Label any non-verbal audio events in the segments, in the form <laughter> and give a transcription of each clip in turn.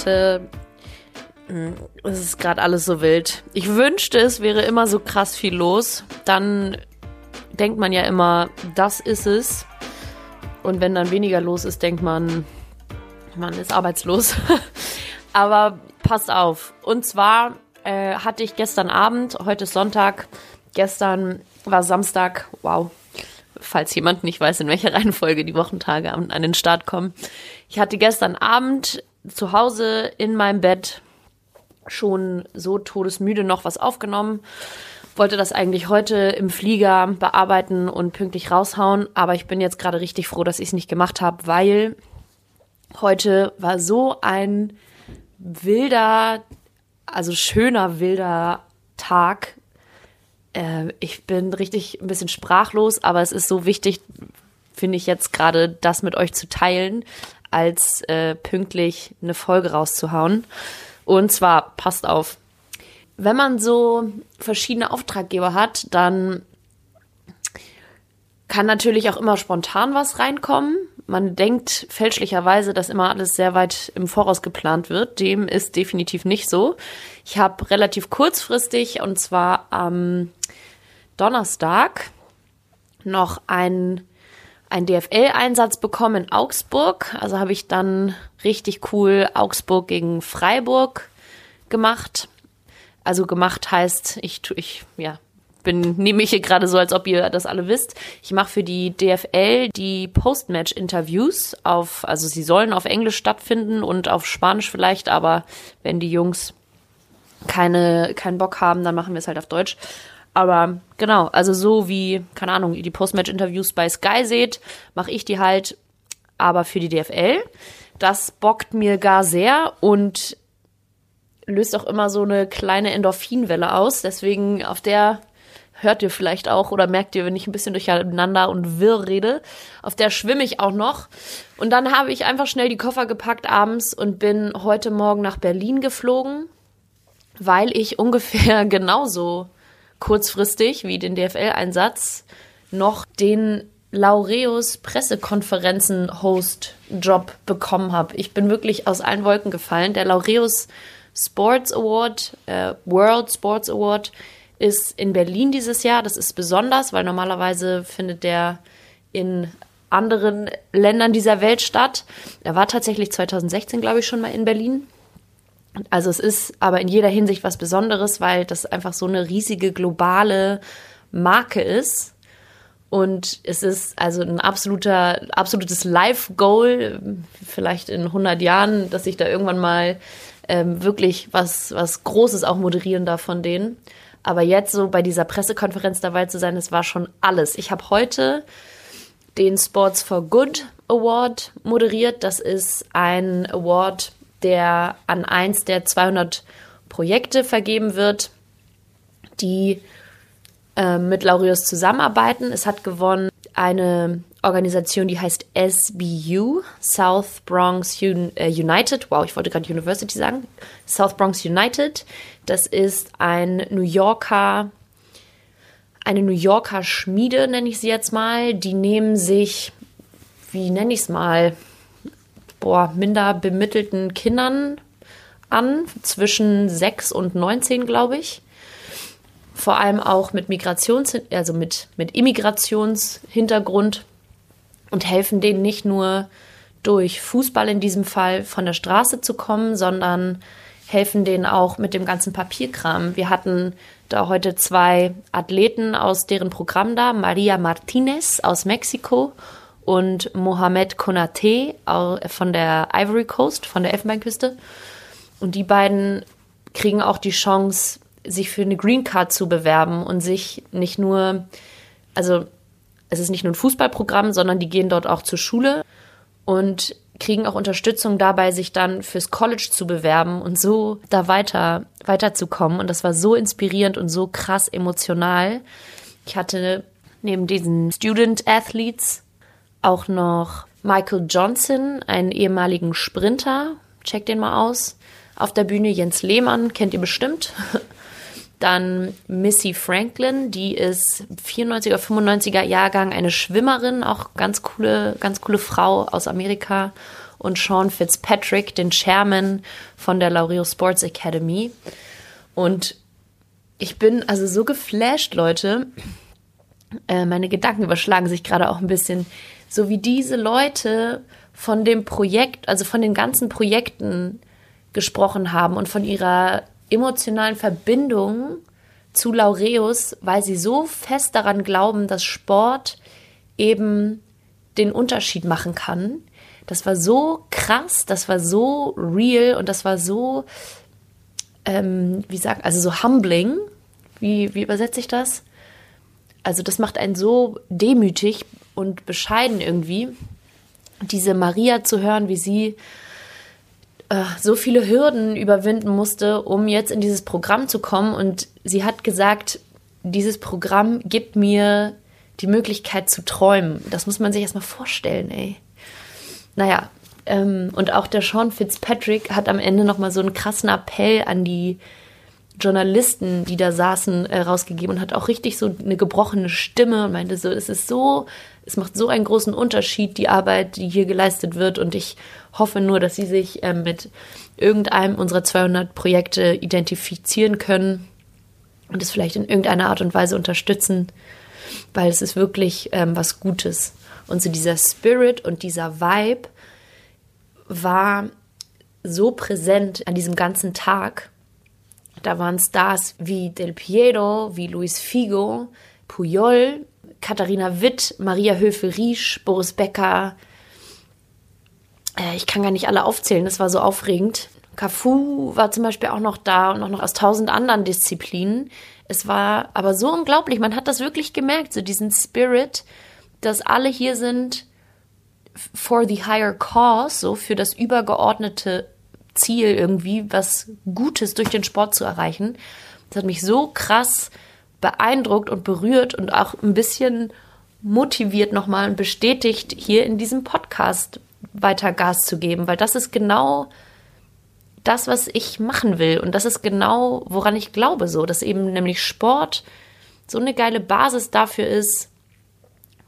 Leute, hm, es ist gerade alles so wild. Ich wünschte, es wäre immer so krass viel los. Dann denkt man ja immer, das ist es. Und wenn dann weniger los ist, denkt man, man ist arbeitslos. <laughs> Aber passt auf. Und zwar äh, hatte ich gestern Abend, heute ist Sonntag, gestern war Samstag, wow, falls jemand nicht weiß, in welcher <laughs> Reihenfolge die Wochentage an den Start kommen. Ich hatte gestern Abend zu Hause in meinem Bett schon so todesmüde noch was aufgenommen. Wollte das eigentlich heute im Flieger bearbeiten und pünktlich raushauen, aber ich bin jetzt gerade richtig froh, dass ich es nicht gemacht habe, weil heute war so ein wilder, also schöner wilder Tag. Äh, ich bin richtig ein bisschen sprachlos, aber es ist so wichtig, finde ich jetzt gerade, das mit euch zu teilen, als äh, pünktlich eine Folge rauszuhauen. Und zwar, passt auf, wenn man so verschiedene Auftraggeber hat, dann kann natürlich auch immer spontan was reinkommen. Man denkt fälschlicherweise, dass immer alles sehr weit im Voraus geplant wird. Dem ist definitiv nicht so. Ich habe relativ kurzfristig, und zwar am Donnerstag, noch einen einen DFL-Einsatz bekommen in Augsburg. Also habe ich dann richtig cool Augsburg gegen Freiburg gemacht. Also gemacht heißt, ich ich ja bin nehme ich hier gerade so, als ob ihr das alle wisst. Ich mache für die DFL die Postmatch-Interviews auf, also sie sollen auf Englisch stattfinden und auf Spanisch vielleicht, aber wenn die Jungs keine keinen Bock haben, dann machen wir es halt auf Deutsch. Aber genau, also so wie, keine Ahnung, ihr die Postmatch-Interviews bei Sky seht, mache ich die halt aber für die DFL. Das bockt mir gar sehr und löst auch immer so eine kleine Endorphinwelle aus. Deswegen auf der hört ihr vielleicht auch oder merkt ihr, wenn ich ein bisschen durcheinander und wirr rede. Auf der schwimme ich auch noch. Und dann habe ich einfach schnell die Koffer gepackt abends und bin heute Morgen nach Berlin geflogen, weil ich <laughs> ungefähr genauso kurzfristig wie den DFL-Einsatz noch den Laureus Pressekonferenzen-Host-Job bekommen habe. Ich bin wirklich aus allen Wolken gefallen. Der Laureus Sports Award, äh, World Sports Award, ist in Berlin dieses Jahr. Das ist besonders, weil normalerweise findet der in anderen Ländern dieser Welt statt. Er war tatsächlich 2016, glaube ich, schon mal in Berlin. Also es ist aber in jeder Hinsicht was Besonderes, weil das einfach so eine riesige globale Marke ist. Und es ist also ein absoluter, absolutes Life-Goal, vielleicht in 100 Jahren, dass ich da irgendwann mal ähm, wirklich was, was Großes auch moderieren darf von denen. Aber jetzt so bei dieser Pressekonferenz dabei zu sein, das war schon alles. Ich habe heute den Sports for Good Award moderiert. Das ist ein Award, der an eins der 200 Projekte vergeben wird, die äh, mit Laureus zusammenarbeiten. Es hat gewonnen eine Organisation, die heißt SBU, South Bronx äh, United. Wow, ich wollte gerade University sagen. South Bronx United. Das ist ein New Yorker, eine New Yorker Schmiede, nenne ich sie jetzt mal. Die nehmen sich, wie nenne ich es mal, boah, minder bemittelten Kindern an, zwischen 6 und 19, glaube ich. Vor allem auch mit Migrations, also mit, mit Immigrationshintergrund und helfen denen nicht nur durch Fußball in diesem Fall von der Straße zu kommen, sondern helfen denen auch mit dem ganzen Papierkram. Wir hatten da heute zwei Athleten aus deren Programm da, Maria Martinez aus Mexiko und Mohamed Konate von der Ivory Coast, von der Elfenbeinküste. Und die beiden kriegen auch die Chance, sich für eine Green Card zu bewerben und sich nicht nur, also es ist nicht nur ein Fußballprogramm, sondern die gehen dort auch zur Schule und kriegen auch Unterstützung dabei, sich dann fürs College zu bewerben und so da weiter weiterzukommen. Und das war so inspirierend und so krass emotional. Ich hatte neben diesen Student Athletes auch noch Michael Johnson, einen ehemaligen Sprinter. Checkt den mal aus. Auf der Bühne Jens Lehmann, kennt ihr bestimmt. <laughs> Dann Missy Franklin, die ist 94er, 95er Jahrgang, eine Schwimmerin, auch ganz coole, ganz coole Frau aus Amerika. und Sean Fitzpatrick, den Chairman von der Laureo Sports Academy. Und ich bin also so geflasht, Leute. Äh, meine Gedanken überschlagen sich gerade auch ein bisschen. So wie diese Leute von dem Projekt, also von den ganzen Projekten gesprochen haben und von ihrer emotionalen Verbindung zu Laureus, weil sie so fest daran glauben, dass Sport eben den Unterschied machen kann. Das war so krass, das war so real und das war so, ähm, wie sagt, also so humbling. Wie, wie übersetze ich das? Also das macht einen so demütig und bescheiden irgendwie, diese Maria zu hören, wie sie äh, so viele Hürden überwinden musste, um jetzt in dieses Programm zu kommen. Und sie hat gesagt, dieses Programm gibt mir die Möglichkeit zu träumen. Das muss man sich erstmal vorstellen, ey. Naja, ähm, und auch der Sean Fitzpatrick hat am Ende nochmal so einen krassen Appell an die Journalisten, die da saßen, äh, rausgegeben und hat auch richtig so eine gebrochene Stimme und meinte so, es ist so, es macht so einen großen Unterschied, die Arbeit, die hier geleistet wird und ich hoffe nur, dass sie sich äh, mit irgendeinem unserer 200 Projekte identifizieren können und es vielleicht in irgendeiner Art und Weise unterstützen, weil es ist wirklich ähm, was Gutes. Und so dieser Spirit und dieser Vibe war so präsent an diesem ganzen Tag da waren Stars wie Del Piero, wie Luis Figo, Puyol, Katharina Witt, Maria Höfe-Riesch, Boris Becker. Äh, ich kann gar nicht alle aufzählen, das war so aufregend. Cafu war zum Beispiel auch noch da und auch noch aus tausend anderen Disziplinen. Es war aber so unglaublich, man hat das wirklich gemerkt, so diesen Spirit, dass alle hier sind for the higher cause, so für das übergeordnete Ziel, irgendwie was Gutes durch den Sport zu erreichen. Das hat mich so krass beeindruckt und berührt und auch ein bisschen motiviert nochmal und bestätigt, hier in diesem Podcast weiter Gas zu geben, weil das ist genau das, was ich machen will. Und das ist genau, woran ich glaube, so, dass eben nämlich Sport so eine geile Basis dafür ist,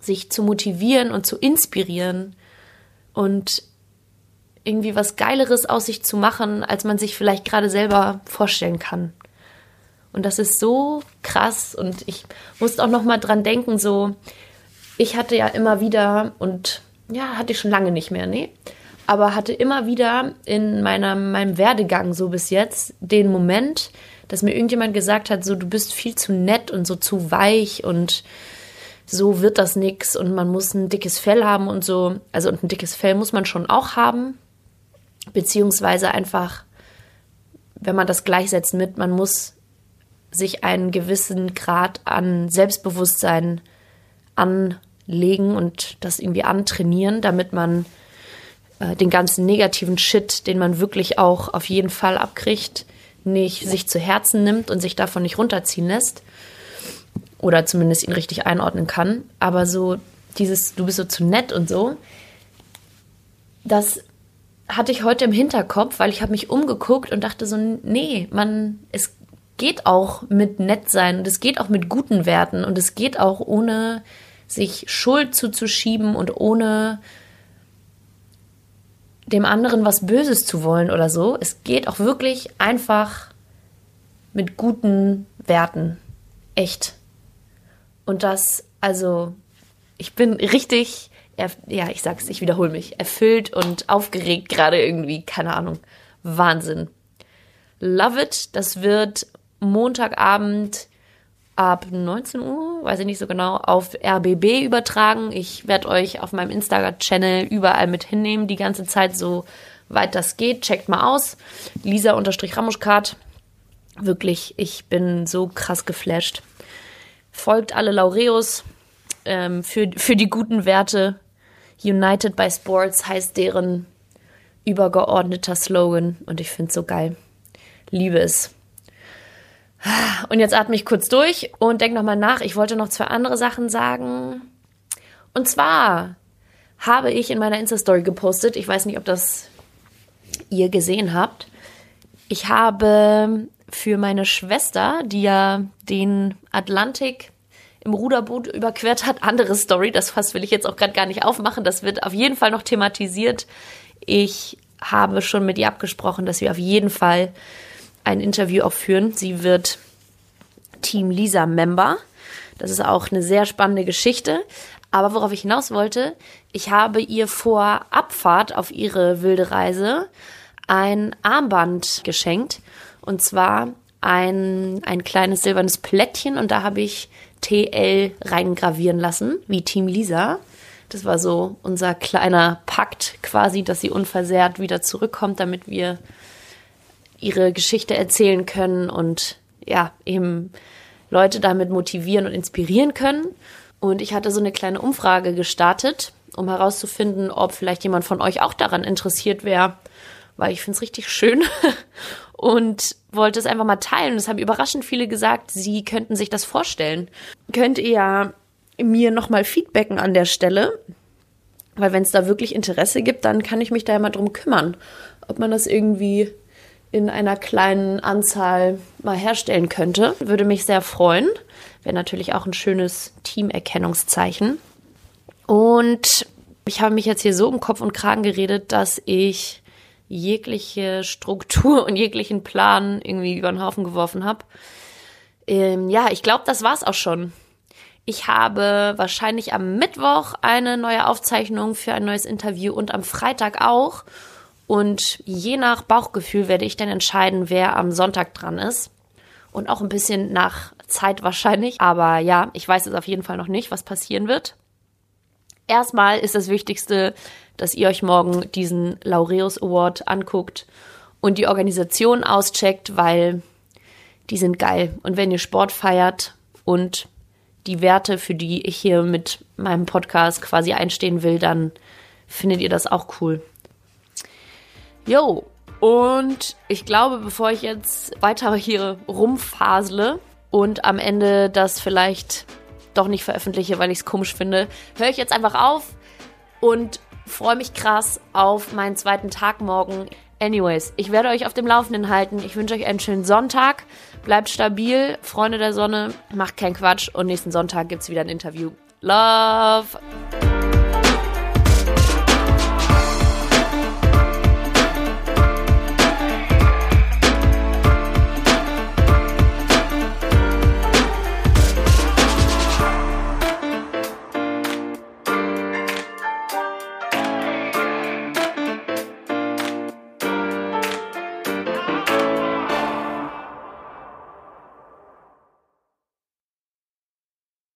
sich zu motivieren und zu inspirieren und irgendwie was Geileres aus sich zu machen, als man sich vielleicht gerade selber vorstellen kann. Und das ist so krass und ich musste auch noch mal dran denken, so ich hatte ja immer wieder und ja, hatte ich schon lange nicht mehr, nee, aber hatte immer wieder in meiner, meinem Werdegang so bis jetzt den Moment, dass mir irgendjemand gesagt hat, so du bist viel zu nett und so zu weich und so wird das nix und man muss ein dickes Fell haben und so. Also und ein dickes Fell muss man schon auch haben, beziehungsweise einfach, wenn man das gleichsetzt mit, man muss sich einen gewissen Grad an Selbstbewusstsein anlegen und das irgendwie antrainieren, damit man äh, den ganzen negativen Shit, den man wirklich auch auf jeden Fall abkriegt, nicht sich zu Herzen nimmt und sich davon nicht runterziehen lässt oder zumindest ihn richtig einordnen kann. Aber so dieses, du bist so zu nett und so, das hatte ich heute im Hinterkopf, weil ich habe mich umgeguckt und dachte so, nee, man, es geht auch mit nett sein und es geht auch mit guten Werten und es geht auch ohne sich Schuld zuzuschieben und ohne dem anderen was Böses zu wollen oder so. Es geht auch wirklich einfach mit guten Werten. Echt. Und das, also, ich bin richtig ja, ich sag's, ich wiederhole mich, erfüllt und aufgeregt gerade irgendwie, keine Ahnung. Wahnsinn. Love It, das wird Montagabend ab 19 Uhr, weiß ich nicht so genau, auf RBB übertragen. Ich werde euch auf meinem Instagram-Channel überall mit hinnehmen, die ganze Zeit, so weit das geht. Checkt mal aus. Lisa-Ramuschkart. Wirklich, ich bin so krass geflasht. Folgt alle Laureus ähm, für, für die guten Werte. United by Sports heißt deren übergeordneter Slogan und ich finde es so geil. Liebe es. Und jetzt atme ich kurz durch und denke nochmal nach. Ich wollte noch zwei andere Sachen sagen. Und zwar habe ich in meiner Insta-Story gepostet, ich weiß nicht, ob das ihr gesehen habt. Ich habe für meine Schwester, die ja den Atlantik im Ruderboot überquert hat. Andere Story, das Fass will ich jetzt auch gerade gar nicht aufmachen. Das wird auf jeden Fall noch thematisiert Ich habe schon mit ihr abgesprochen, dass wir auf jeden Fall ein Interview auch führen. Sie wird Team Lisa Member. Das ist auch eine sehr spannende Geschichte. Aber worauf ich hinaus wollte, ich habe ihr vor Abfahrt auf ihre wilde Reise ein Armband geschenkt. Und zwar ein, ein kleines silbernes Plättchen und da habe ich TL reingravieren lassen, wie Team Lisa. Das war so unser kleiner Pakt quasi, dass sie unversehrt wieder zurückkommt, damit wir ihre Geschichte erzählen können und ja, eben Leute damit motivieren und inspirieren können. Und ich hatte so eine kleine Umfrage gestartet, um herauszufinden, ob vielleicht jemand von euch auch daran interessiert wäre, weil ich finde es richtig schön <laughs> und wollte es einfach mal teilen. Es haben überraschend viele gesagt, sie könnten sich das vorstellen. Könnt ihr ja mir nochmal feedbacken an der Stelle. Weil wenn es da wirklich Interesse gibt, dann kann ich mich da ja mal drum kümmern, ob man das irgendwie in einer kleinen Anzahl mal herstellen könnte. Würde mich sehr freuen. Wäre natürlich auch ein schönes Teamerkennungszeichen. Und ich habe mich jetzt hier so um Kopf und Kragen geredet, dass ich jegliche Struktur und jeglichen Plan irgendwie über den Haufen geworfen habe. Ähm, ja, ich glaube, das war's auch schon. Ich habe wahrscheinlich am Mittwoch eine neue Aufzeichnung für ein neues Interview und am Freitag auch. Und je nach Bauchgefühl werde ich dann entscheiden, wer am Sonntag dran ist. Und auch ein bisschen nach Zeit wahrscheinlich. Aber ja, ich weiß jetzt auf jeden Fall noch nicht, was passieren wird. Erstmal ist das Wichtigste, dass ihr euch morgen diesen Laureus Award anguckt und die Organisation auscheckt, weil die sind geil. Und wenn ihr Sport feiert und die Werte, für die ich hier mit meinem Podcast quasi einstehen will, dann findet ihr das auch cool. Jo, und ich glaube, bevor ich jetzt weiter hier rumfasle und am Ende das vielleicht doch nicht veröffentliche, weil ich es komisch finde, höre ich jetzt einfach auf und freue mich krass auf meinen zweiten Tag morgen. Anyways, ich werde euch auf dem Laufenden halten. Ich wünsche euch einen schönen Sonntag. Bleibt stabil, Freunde der Sonne, macht keinen Quatsch und nächsten Sonntag gibt es wieder ein Interview. Love!